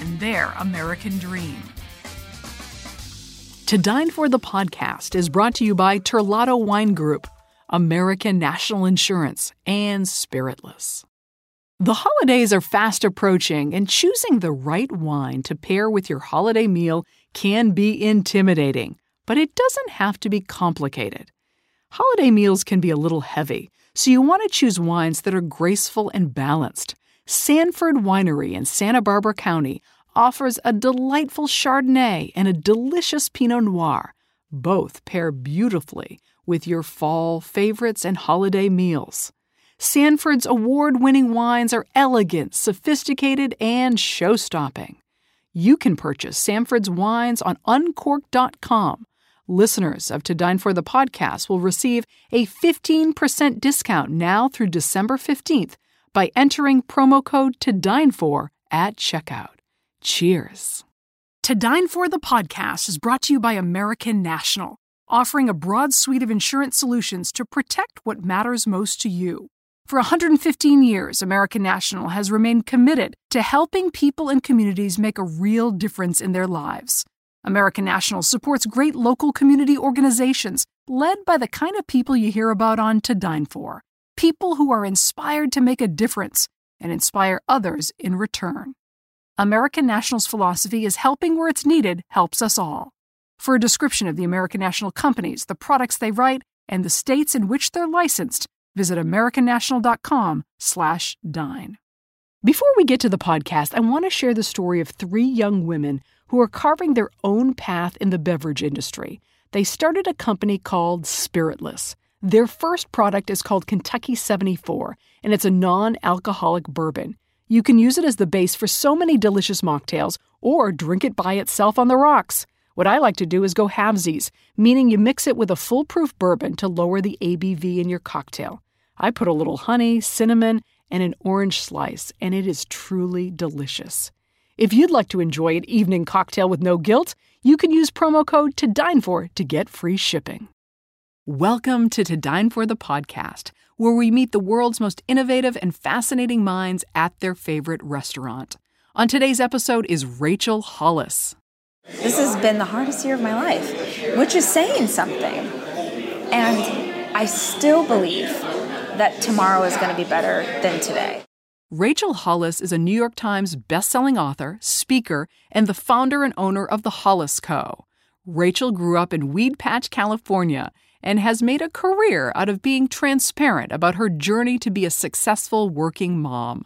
and their American dream. To Dine for the podcast is brought to you by Terlato Wine Group, American National Insurance, and Spiritless. The holidays are fast approaching, and choosing the right wine to pair with your holiday meal can be intimidating, but it doesn't have to be complicated. Holiday meals can be a little heavy, so you want to choose wines that are graceful and balanced. Sanford Winery in Santa Barbara County offers a delightful Chardonnay and a delicious Pinot Noir. Both pair beautifully with your fall favorites and holiday meals. Sanford's award winning wines are elegant, sophisticated, and show stopping. You can purchase Sanford's wines on uncorked.com. Listeners of To Dine for the podcast will receive a 15% discount now through December 15th by entering promo code To Dine For at checkout. Cheers. To Dine For the podcast is brought to you by American National, offering a broad suite of insurance solutions to protect what matters most to you. For 115 years, American National has remained committed to helping people and communities make a real difference in their lives. American National supports great local community organizations led by the kind of people you hear about on To Dine For people who are inspired to make a difference and inspire others in return. American National's philosophy is helping where it's needed helps us all. For a description of the American National companies, the products they write, and the states in which they're licensed, visit americannational.com/dine. Before we get to the podcast, I want to share the story of three young women who are carving their own path in the beverage industry. They started a company called Spiritless. Their first product is called Kentucky 74, and it's a non alcoholic bourbon. You can use it as the base for so many delicious mocktails or drink it by itself on the rocks. What I like to do is go halvesies, meaning you mix it with a foolproof bourbon to lower the ABV in your cocktail. I put a little honey, cinnamon, and an orange slice, and it is truly delicious. If you'd like to enjoy an evening cocktail with no guilt, you can use promo code to dine for to get free shipping. Welcome to To Dine For the podcast, where we meet the world's most innovative and fascinating minds at their favorite restaurant. On today's episode is Rachel Hollis. This has been the hardest year of my life, which is saying something. And I still believe that tomorrow is going to be better than today. Rachel Hollis is a New York Times bestselling author, speaker, and the founder and owner of the Hollis Co. Rachel grew up in Weedpatch, California, and has made a career out of being transparent about her journey to be a successful working mom.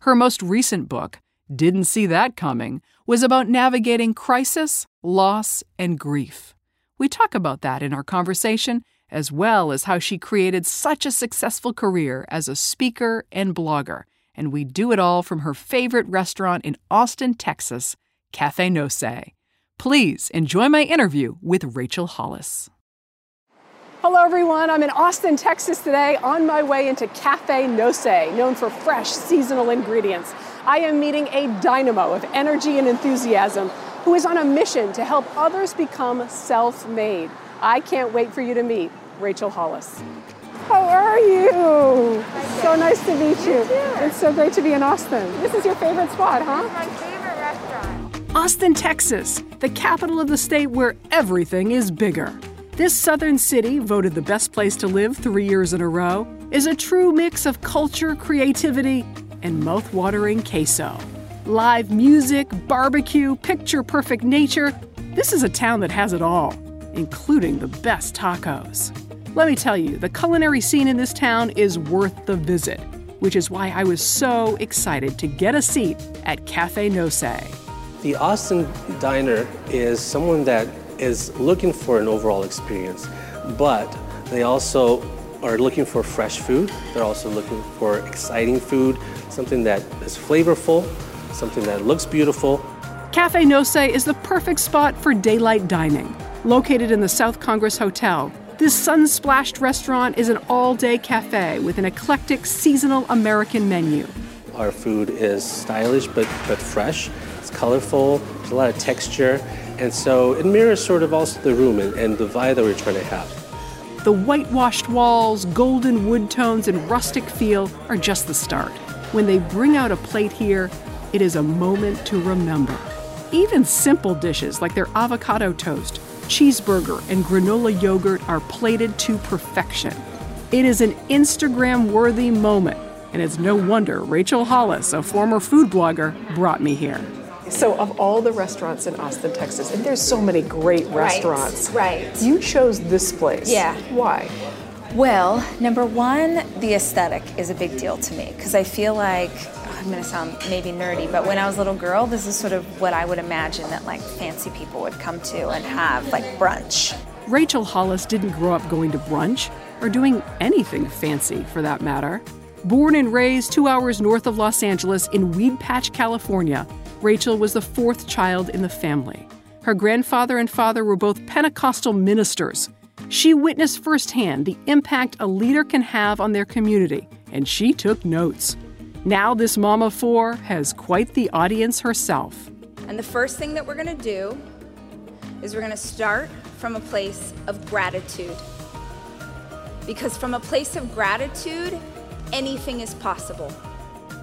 Her most recent book, Didn't See That Coming, was about navigating crisis, loss, and grief. We talk about that in our conversation, as well as how she created such a successful career as a speaker and blogger. And we do it all from her favorite restaurant in Austin, Texas, Cafe No Sé. Please enjoy my interview with Rachel Hollis. Hello, everyone. I'm in Austin, Texas today on my way into Cafe No Sé, known for fresh seasonal ingredients. I am meeting a dynamo of energy and enthusiasm who is on a mission to help others become self made. I can't wait for you to meet Rachel Hollis. How are you? Hi, so nice to meet you. You too. It's so great to be in Austin. This is your favorite spot, huh? My favorite restaurant. Austin, Texas, the capital of the state where everything is bigger. This southern city, voted the best place to live three years in a row, is a true mix of culture, creativity, and mouth-watering queso. Live music, barbecue, picture perfect nature. This is a town that has it all, including the best tacos. Let me tell you, the culinary scene in this town is worth the visit, which is why I was so excited to get a seat at Cafe No Sé. The Austin Diner is someone that is looking for an overall experience, but they also are looking for fresh food. They're also looking for exciting food, something that is flavorful, something that looks beautiful. Cafe No Sé is the perfect spot for daylight dining. Located in the South Congress Hotel, this sun splashed restaurant is an all day cafe with an eclectic seasonal American menu. Our food is stylish but, but fresh, it's colorful, there's a lot of texture, and so it mirrors sort of also the room and, and the vibe that we're trying to have. The whitewashed walls, golden wood tones, and rustic feel are just the start. When they bring out a plate here, it is a moment to remember. Even simple dishes like their avocado toast, cheeseburger, and granola yogurt are plated to perfection. It is an Instagram worthy moment, and it's no wonder Rachel Hollis, a former food blogger, brought me here. So, of all the restaurants in Austin, Texas, and there's so many great restaurants, right. right. You chose this place. Yeah. Why? Well, number one, the aesthetic is a big deal to me because I feel like oh, I'm gonna sound maybe nerdy, but when I was a little girl, this is sort of what I would imagine that like fancy people would come to and have like brunch. Rachel Hollis didn't grow up going to brunch or doing anything fancy for that matter. Born and raised two hours north of Los Angeles in Weedpatch, California, Rachel was the fourth child in the family. Her grandfather and father were both Pentecostal ministers. She witnessed firsthand the impact a leader can have on their community, and she took notes. Now, this mom of four has quite the audience herself. And the first thing that we're gonna do is we're gonna start from a place of gratitude. Because from a place of gratitude, anything is possible.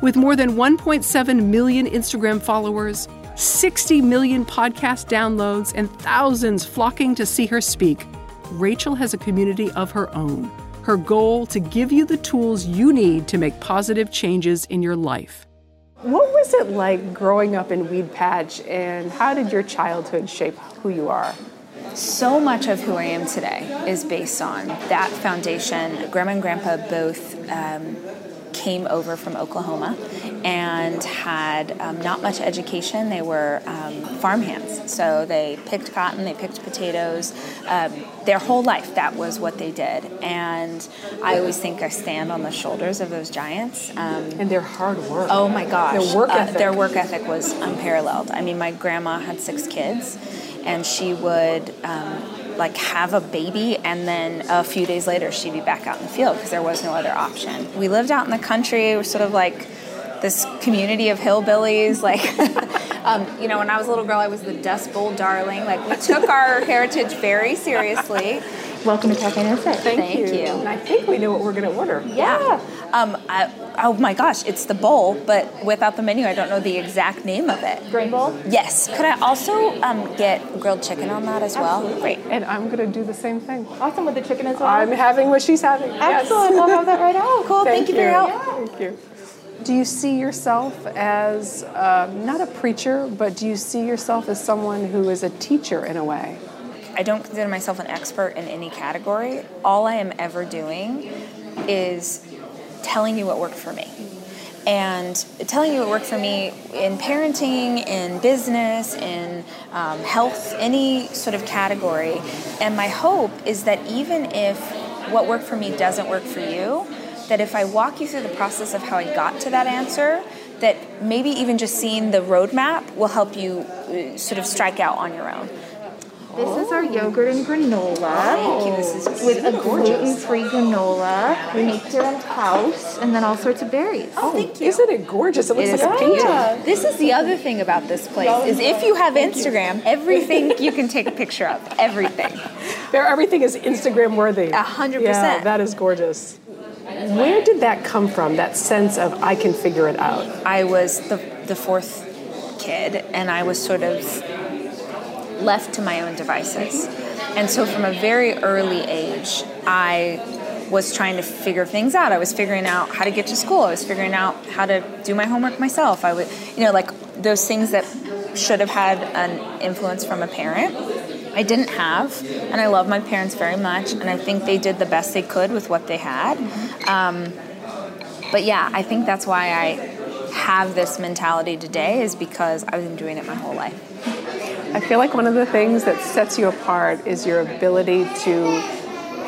With more than 1.7 million Instagram followers, 60 million podcast downloads, and thousands flocking to see her speak, Rachel has a community of her own her goal to give you the tools you need to make positive changes in your life. What was it like growing up in Weedpatch, and how did your childhood shape who you are? So much of who I am today is based on that foundation. Grandma and Grandpa both um, came over from Oklahoma and had um, not much education. They were um, farmhands, so they picked cotton, they picked potatoes. Um, their whole life, that was what they did. And I always think I stand on the shoulders of those giants. Um, and their hard work. Oh my gosh, their work ethic. Uh, their work ethic was unparalleled. I mean, my grandma had six kids, and she would um, like have a baby and then a few days later she'd be back out in the field because there was no other option. We lived out in the country, we're sort of like this community of hillbillies like um, you know when i was a little girl i was the dust bowl darling like we took our heritage very seriously welcome to cafe no thank, thank you. you. and i think we know what we're going to order. Yeah, um, I, oh my gosh it's the bowl but without the menu i don't know the exact name of it. Grain bowl? Yes. Could i also um, get grilled chicken on that as well? Absolutely. great. And i'm going to do the same thing. Awesome with the chicken as well? I'm having what she's having. Excellent. Yes. we'll have that right out. Cool. Thank, thank you for your help. Thank you. Do you see yourself as um, not a preacher, but do you see yourself as someone who is a teacher in a way? I don't consider myself an expert in any category. All I am ever doing is telling you what worked for me. And telling you what worked for me in parenting, in business, in um, health, any sort of category. And my hope is that even if what worked for me doesn't work for you, that if I walk you through the process of how I got to that answer, that maybe even just seeing the roadmap will help you uh, sort of strike out on your own. This is our yogurt and granola. Thank you. This is with a gluten-free granola. We make here in house, and then all sorts of berries. Oh, thank you. Isn't it gorgeous? It looks It like a painting. Yeah. This is the other thing about this place is if you have Instagram, everything you can take a picture of. Everything. There, everything is Instagram worthy. A hundred percent. that is gorgeous. Where did that come from? That sense of I can figure it out. I was the the fourth kid, and I was sort of left to my own devices. And so, from a very early age, I was trying to figure things out. I was figuring out how to get to school. I was figuring out how to do my homework myself. I would, you know, like those things that should have had an influence from a parent. I didn't have, and I love my parents very much, and I think they did the best they could with what they had. Um, but yeah, I think that's why I have this mentality today is because I've been doing it my whole life. I feel like one of the things that sets you apart is your ability to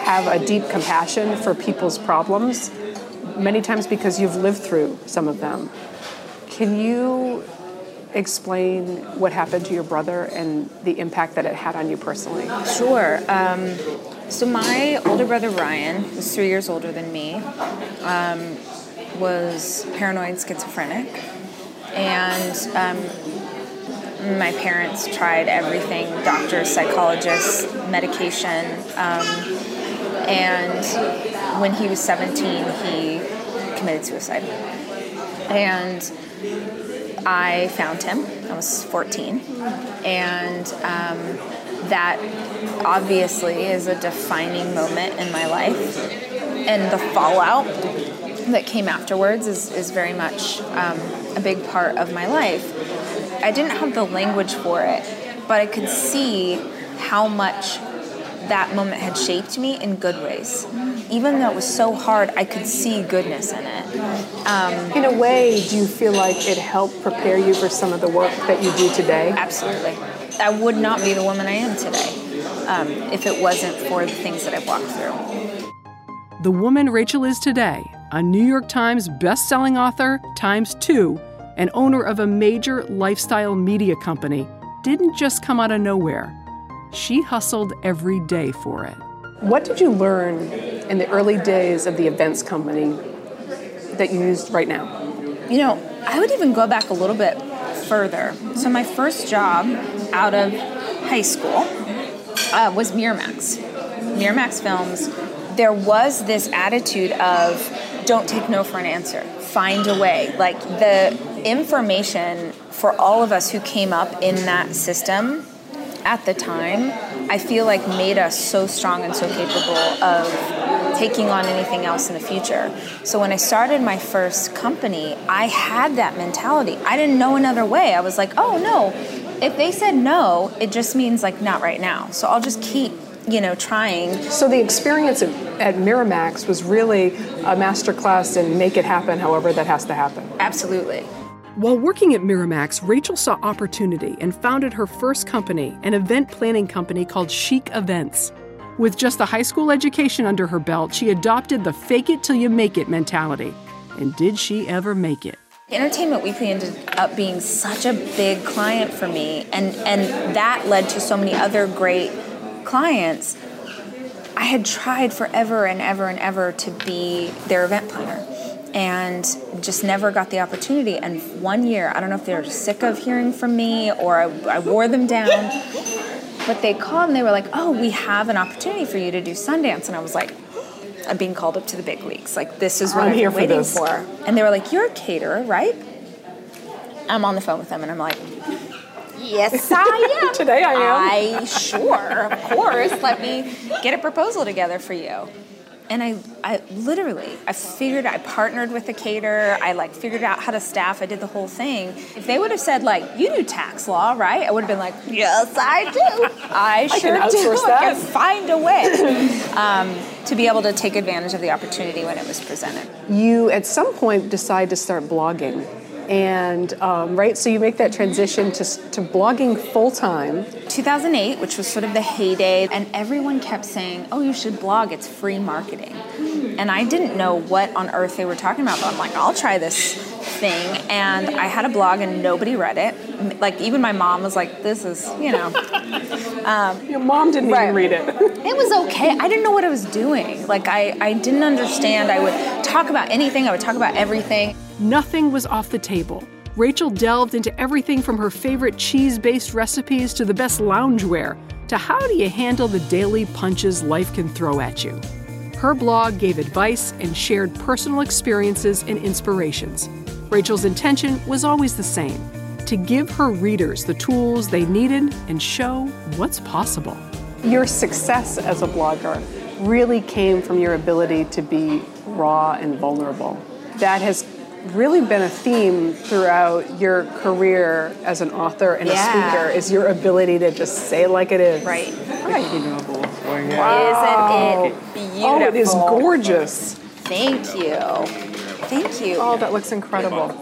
have a deep compassion for people's problems, many times because you've lived through some of them. Can you explain what happened to your brother and the impact that it had on you personally? Sure. Um, so my older brother Ryan was three years older than me. Um, was paranoid schizophrenic, and um, my parents tried everything: doctors, psychologists, medication. Um, and when he was 17, he committed suicide. And I found him. I was 14, and um, that obviously is a defining moment in my life. And the fallout that came afterwards is, is very much um, a big part of my life. I didn't have the language for it, but I could see how much that moment had shaped me in good ways. Even though it was so hard, I could see goodness in it. Um, in a way, do you feel like it helped prepare you for some of the work that you do today? Absolutely. I would not be the woman I am today um, if it wasn't for the things that I've walked through. The woman Rachel is today, a New York Times best-selling author, times two, and owner of a major lifestyle media company, didn't just come out of nowhere. She hustled every day for it. What did you learn in the early days of the events company that you used right now? You know, I would even go back a little bit further. So, my first job out of high school uh, was Miramax. Miramax Films. There was this attitude of don't take no for an answer, find a way. Like the information for all of us who came up in that system at the time, I feel like made us so strong and so capable of taking on anything else in the future. So when I started my first company, I had that mentality. I didn't know another way. I was like, oh no, if they said no, it just means like not right now. So I'll just keep you know, trying. So the experience at, at Miramax was really a masterclass in make it happen however that has to happen. Absolutely. While working at Miramax, Rachel saw opportunity and founded her first company, an event planning company called Chic Events. With just a high school education under her belt, she adopted the fake it till you make it mentality. And did she ever make it? Entertainment Weekly ended up being such a big client for me, and, and that led to so many other great clients. I had tried forever and ever and ever to be their event planner and just never got the opportunity. And one year, I don't know if they were sick of hearing from me or I, I wore them down, but they called and they were like, "Oh, we have an opportunity for you to do Sundance," and I was like. I'm being called up to the big leagues. Like this is what I'm I've here been for waiting this. for. And they were like, "You're a caterer, right?" I'm on the phone with them, and I'm like, Yes, I am. Today I am. I sure, of course. Let me get a proposal together for you. And I, I literally, I figured, I partnered with a caterer. I like figured out how to staff. I did the whole thing. If they would have said like, "You do tax law, right?" I would have been like, "Yes, I do. I, I sure do. outsource I can find a way." um, to be able to take advantage of the opportunity when it was presented. You at some point decide to start blogging. And um, right, so you make that transition to, to blogging full time. 2008, which was sort of the heyday, and everyone kept saying, "Oh, you should blog. It's free marketing." And I didn't know what on earth they were talking about, but I'm like, "I'll try this thing." And I had a blog, and nobody read it. Like even my mom was like, "This is, you know." Your mom didn't Right. even read it. It was okay. I didn't know what I was doing. Like I, I didn't understand. I would talk about anything. I would talk about everything. Nothing was off the table. Rachel delved into everything from her favorite cheese based recipes to the best loungewear to how do you handle the daily punches life can throw at you. Her blog gave advice and shared personal experiences and inspirations. Rachel's intention was always the same to give her readers the tools they needed and show what's possible. Your success as a blogger really came from your ability to be raw and vulnerable. That has really been a theme throughout your career as an author and Yeah. a speaker is your ability to just say it like it is. Right. Wow. Isn't it beautiful? Oh, it is gorgeous. Thank you. Thank you. Oh, that looks incredible.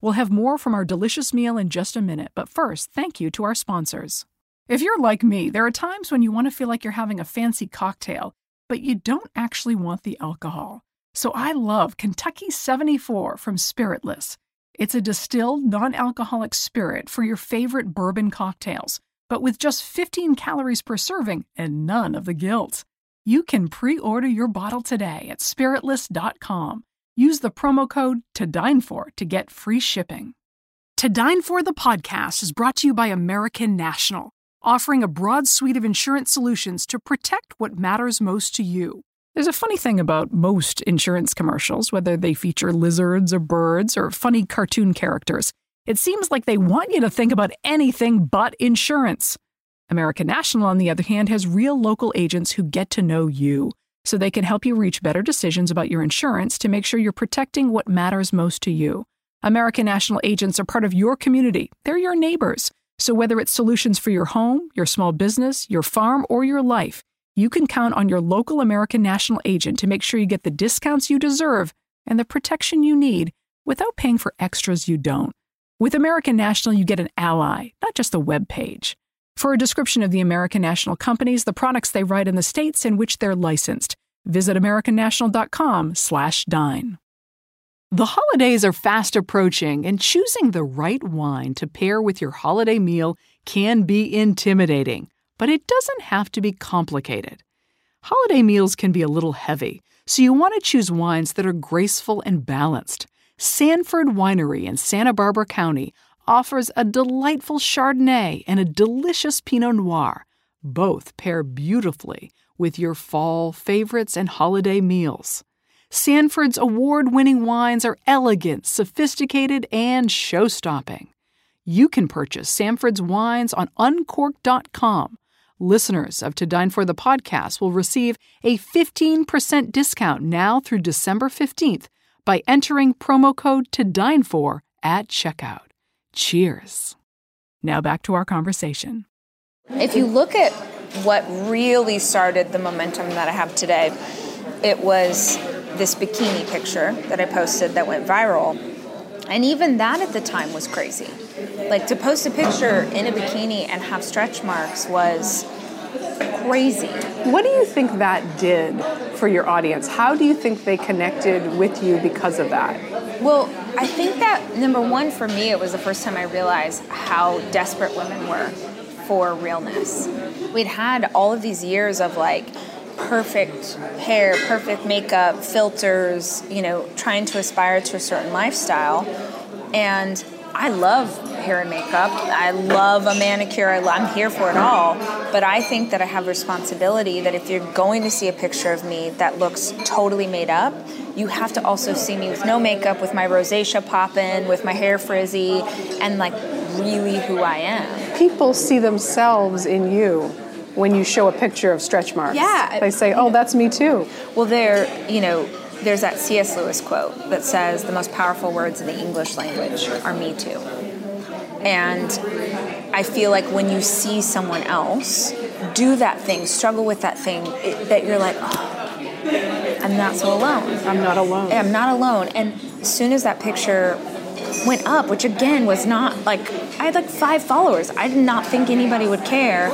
We'll have more from our delicious meal in just a minute, but first, thank you to our sponsors. If you're like me, there are times when you want to feel like you're having a fancy cocktail, but you don't actually want the alcohol. So I love Kentucky 74 from Spiritless. It's a distilled, non alcoholic spirit for your favorite bourbon cocktails, but with just 15 calories per serving and none of the guilt. You can pre order your bottle today at spiritless.com. Use the promo code to dine for to get free shipping. To Dine For the podcast is brought to you by American National, offering a broad suite of insurance solutions to protect what matters most to you. There's a funny thing about most insurance commercials, whether they feature lizards or birds or funny cartoon characters. It seems like they want you to think about anything but insurance. American National, on the other hand, has real local agents who get to know you, so they can help you reach better decisions about your insurance to make sure you're protecting what matters most to you. American National agents are part of your community, they're your neighbors. So whether it's solutions for your home, your small business, your farm, or your life, you can count on your local American National agent to make sure you get the discounts you deserve and the protection you need without paying for extras you don't. With American National, you get an ally, not just a web page. For a description of the American National companies, the products they write in the states in which they're licensed, visit americannational.com/dine. The holidays are fast approaching, and choosing the right wine to pair with your holiday meal can be intimidating, but it doesn't have to be complicated. Holiday meals can be a little heavy, so you want to choose wines that are graceful and balanced. Sanford Winery in Santa Barbara County offers a delightful Chardonnay and a delicious Pinot Noir. Both pair beautifully with your fall favorites and holiday meals. Sanford's award winning wines are elegant, sophisticated, and show stopping. You can purchase Sanford's wines on uncorked.com. Listeners of To Dine For the podcast will receive a 15% discount now through December 15th by entering promo code To Dine For at checkout. Cheers. Now back to our conversation. If you look at what really started the momentum that I have today, it was this bikini picture that I posted that went viral. And even that at the time was crazy. Like to post a picture in a bikini and have stretch marks was crazy. What do you think that did for your audience? How do you think they connected with you because of that? Well, I think that number one for me, it was the first time I realized how desperate women were for realness. We'd had all of these years of like perfect hair, perfect makeup, filters, you know, trying to aspire to a certain lifestyle. And I love hair and makeup. I love a manicure. I am here for it all. But I think that I have responsibility that if you're going to see a picture of me that looks totally made up, you have to also see me with no makeup, with my rosacea popping, with my hair frizzy, and like really who I am. People see themselves in you when you show a picture of stretch marks. Yeah. They say, oh, that's me too. Well, they're, you know, there's that C.S. Lewis quote that says the most powerful words in the English language are me too. And I feel like when you see someone else do that thing, struggle with that thing, it, that you're like, oh, I'm not so alone. I'm not alone. I'm not alone. And as soon as that picture went up, which again was not like, I had like five followers. I did not think anybody would care.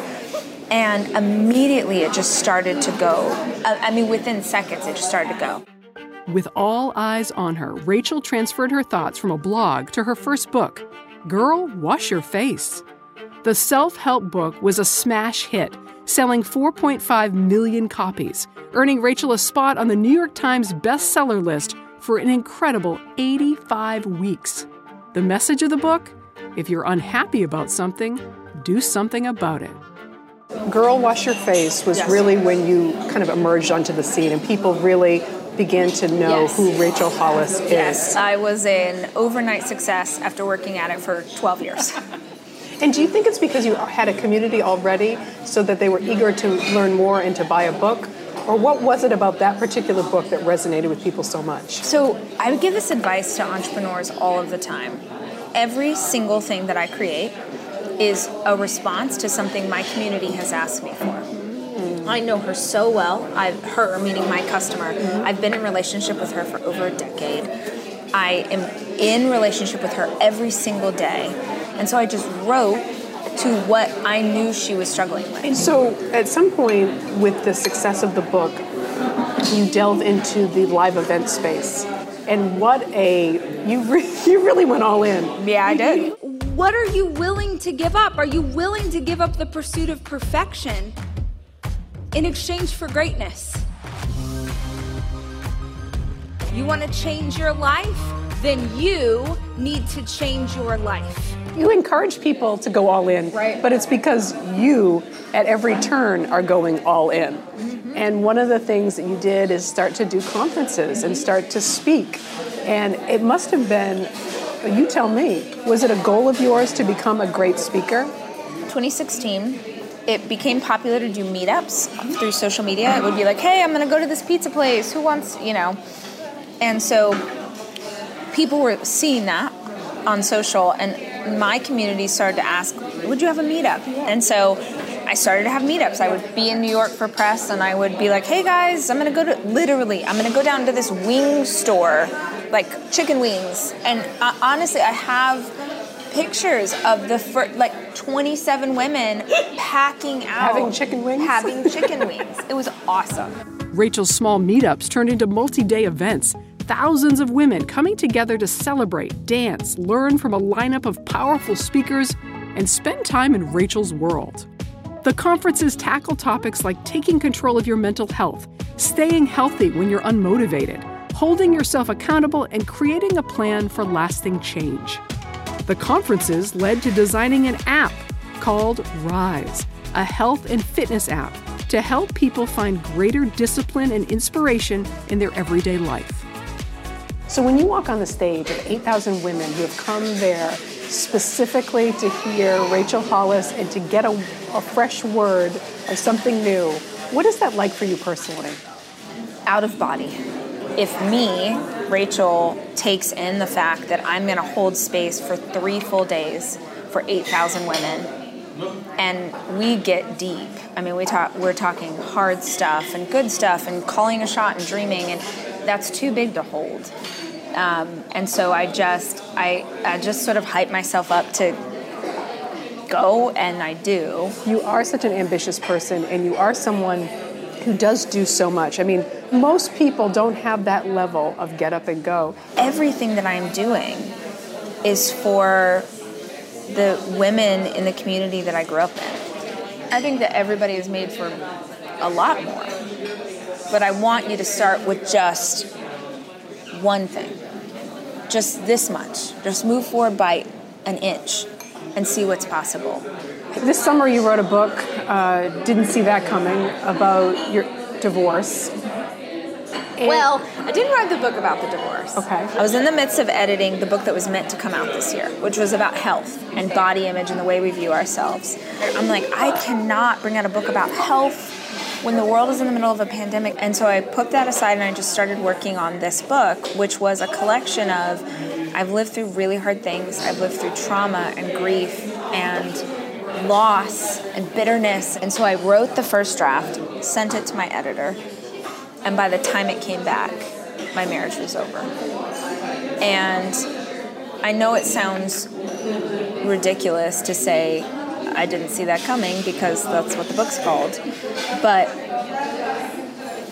And immediately it just started to go. I mean, within seconds, it just started to go. With all eyes on her, Rachel transferred her thoughts from a blog to her first book, Girl, Wash Your Face. The self help book was a smash hit, selling 4.5 million copies, earning Rachel a spot on the New York Times bestseller list for an incredible 85 weeks. The message of the book? If you're unhappy about something, do something about it. Girl Wash Your Face was yes. really when you kind of emerged onto the scene and people really began to know yes. who Rachel Hollis is. Yes, I was an overnight success after working at it for 12 years. and do you think it's because you had a community already so that they were eager to learn more and to buy a book? Or what was it about that particular book that resonated with people so much? So, I would give this advice to entrepreneurs all of the time. Every single thing that I create is a response to something my community has asked me for. I know her so well. I her meaning my customer. Mm-hmm. I've been in relationship with her for over a decade. I am in relationship with her every single day. And so I just wrote to what I knew she was struggling with. And so at some point with the success of the book, you delve into the live event space. And what a you re- you really went all in. Yeah, I did. What are you willing to give up? Are you willing to give up the pursuit of perfection in exchange for greatness? You want to change your life? Then you need to change your life. You encourage people to go all in, Right. but it's because you, at every turn, are going all in. Mm-hmm. And one of the things that you did is start to do conferences and start to speak. And it must have been, you tell me, was it a goal of yours to become a great speaker? 2016, it became popular to do meetups through social media. It would be like, hey, I'm going to go to this pizza place. Who wants, you know? And so people were seeing that on social, and my community started to ask, would you have a meetup? And so I started to have meetups. I would be in New York for press, and I would be like, hey guys, I'm going to go to, literally, I'm going to go down to this wing store, like chicken wings. And uh, honestly, I have pictures of the fir- like 27 women packing out Having chicken wings? having chicken wings it was awesome Rachel's small meetups turned into multi day events. Thousands of women coming together to celebrate, dance, learn from a lineup of powerful speakers, and spend time in Rachel's world. The conferences tackle topics like taking control of your mental health, staying healthy when you're unmotivated, holding yourself accountable, and creating a plan for lasting change. The conferences led to designing an app called Rise, a health and fitness app to help people find greater discipline and inspiration in their everyday life. So when you walk on the stage of 8,000 women who have come there specifically to hear Rachel Hollis and to get a, a fresh word of something new, what is that like for you personally? out of body if me rachel takes in the fact that i'm going to hold space for three full days for 8000 women. And we get deep. I mean we talk we're talking hard stuff and good stuff and calling a shot and dreaming and that's too big to hold. Um, and so i just I, I just sort of hype myself up to go and i do. You are such an ambitious person and you are someone who does do so much. I mean, most people don't have that level of get up and go. everything that I'm doing is for the women in the community that I grew up in. I think that everybody is made for a lot more. But I want you to start with just one thing. Just this much. Just move forward by an inch and see what's possible. This summer you wrote a book, uh, didn't see that coming, about your divorce. And- Well, I didn't write the book about the divorce. Okay. I was in the midst of editing the book that was meant to come out this year, which was about health and body image and the way we view ourselves. I'm like, I cannot bring out a book about health when the world is in the middle of a pandemic. And so I put that aside and I just started working on this book, which was a collection of I've lived through really hard things. I've lived through trauma and grief and loss and bitterness. And so I wrote the first draft, sent it to my editor, and by the time it came back, my marriage was over. And I know it sounds ridiculous to say I didn't see that coming because that's what the book's called. But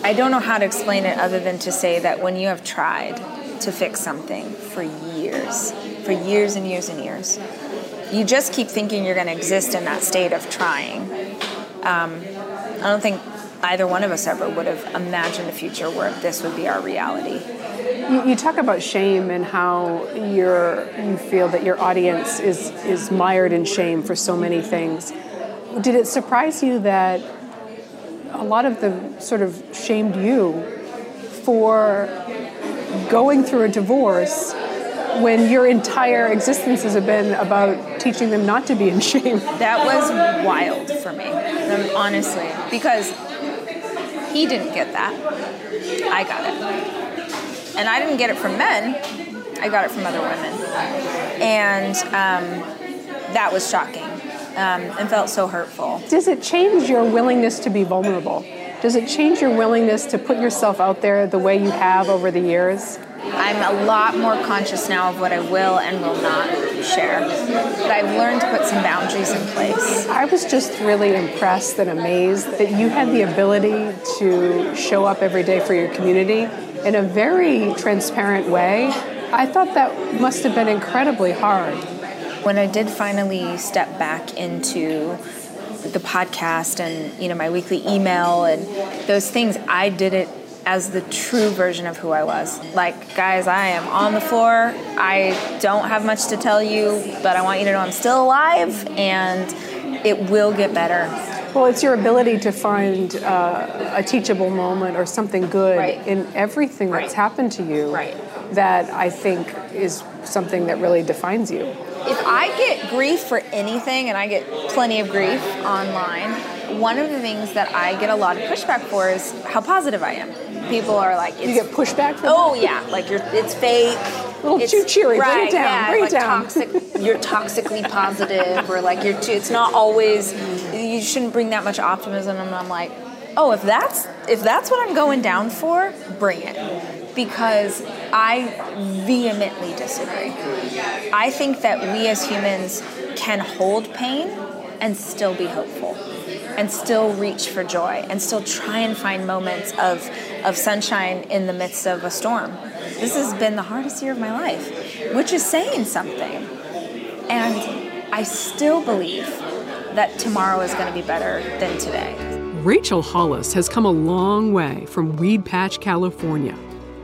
I don't know how to explain it other than to say that when you have tried to fix something for years, for years and years and years, you just keep thinking you're going to exist in that state of trying. Um, I don't think either one of us ever would have imagined a future where this would be our reality. You, you talk about shame and how you feel that your audience is, is mired in shame for so many things. Did it surprise you that a lot of them sort of shamed you for going through a divorce when your entire existences have been about teaching them not to be in shame? That was wild for me, honestly, because he didn't get that. I got it. And I didn't get it from men, I got it from other women. And um, that was shocking um, and felt so hurtful. Does it change your willingness to be vulnerable? Does it change your willingness to put yourself out there the way you have over the years? I'm a lot more conscious now of what I will and will not share. But I've learned to put some boundaries in place. I was just really impressed and amazed that you had the ability to show up every day for your community in a very transparent way. I thought that must have been incredibly hard. When I did finally step back into the podcast and you know my weekly email and those things, I did it as the true version of who I was. Like, guys, I am on the floor. I don't have much to tell you, but I want you to know I'm still alive and it will get better. Well, it's your ability to find uh, a teachable moment or something good Right. in everything that's Right. happened to you Right. that I think is something that really defines you. If I get grief for anything, and I get plenty of grief online, one of the things that I get a lot of pushback for is how positive I am. People are like, it's, You get pushback from oh yeah, like you're, it's fake. Little it's, too cheery, bring it down, yeah, bring it like down. Toxic, you're toxically positive, or like you're too. It's not always. You shouldn't bring that much optimism. And I'm like, oh, if that's if that's what I'm going down for, bring it, because I vehemently disagree. I think that we as humans can hold pain and still be hopeful and still reach for joy and still try and find moments of, of sunshine in the midst of a storm. This has been the hardest year of my life, which is saying something. And I still believe that tomorrow is going to be better than today. Rachel Hollis has come a long way from Weedpatch, California,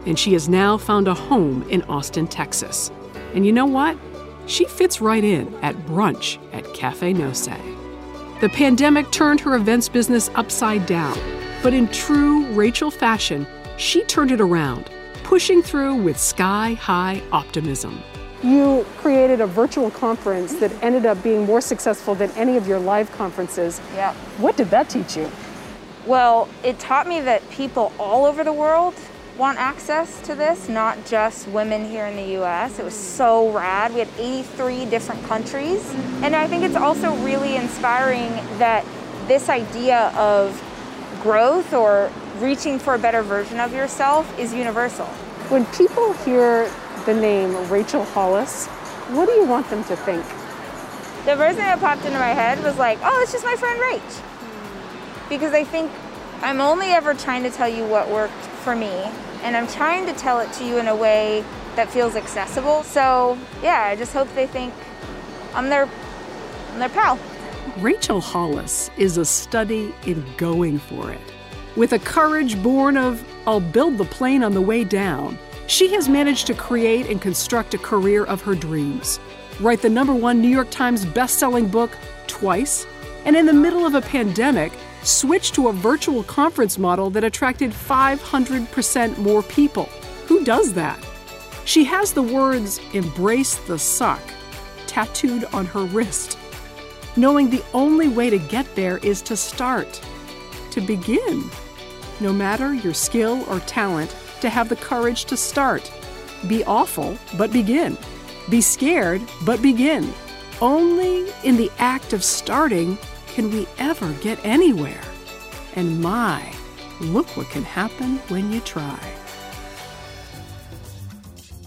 and she has now found a home in Austin, Texas. And you know what? She fits right in at brunch at Cafe No Sé. The pandemic turned her events business upside down, but in true Rachel fashion, she turned it around, pushing through with sky high optimism. You created a virtual conference that ended up being more successful than any of your live conferences. Yeah. What did that teach you? Well, it taught me that people all over the world want access to this, not just women here in the US. It was so rad. We had 83 different countries. And I think it's also really inspiring that this idea of growth or reaching for a better version of yourself is universal. When people hear the name Rachel Hollis, what do you want them to think? The first thing that popped into my head was like, oh, it's just my friend Rach. Because I think I'm only ever trying to tell you what worked for me, and I'm trying to tell it to you in a way that feels accessible. So, yeah, I just hope they think I'm their, I'm their pal. Rachel Hollis is a study in going for it. With a courage born of, I'll build the plane on the way down, she has managed to create and construct a career of her dreams. Write the number one New York Times bestselling book twice, and in the middle of a pandemic, switch to a virtual conference model that attracted 500% more people. Who does that? She has the words, embrace the suck, tattooed on her wrist knowing the only way to get there is to start, to begin. No matter your skill or talent, to have the courage to start. Be awful, but begin. Be scared, but begin. Only in the act of starting can we ever get anywhere. And my, look what can happen when you try.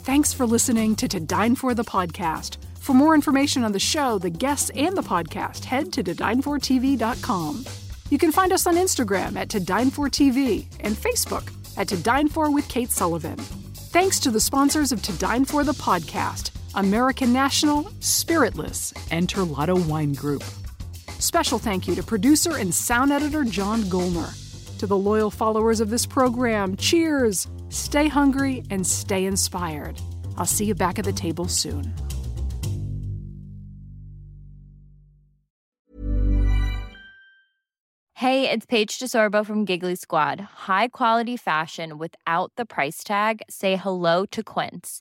Thanks for listening to To Dine For the podcast. For more information on the show, the guests, and the podcast, head to todinefortv.com. You can find us on Instagram at To Dine For TV and Facebook at To Dine For with Kate Sullivan. Thanks to the sponsors of To Dine For the podcast, American National, Spiritless, and Terlato Wine Group. Special thank you to producer and sound editor John Golner. To the loyal followers of this program, cheers, stay hungry, and stay inspired. I'll see you back at the table soon. Hey, it's Paige DeSorbo from Giggly Squad. High quality fashion without the price tag. Say hello to Quince.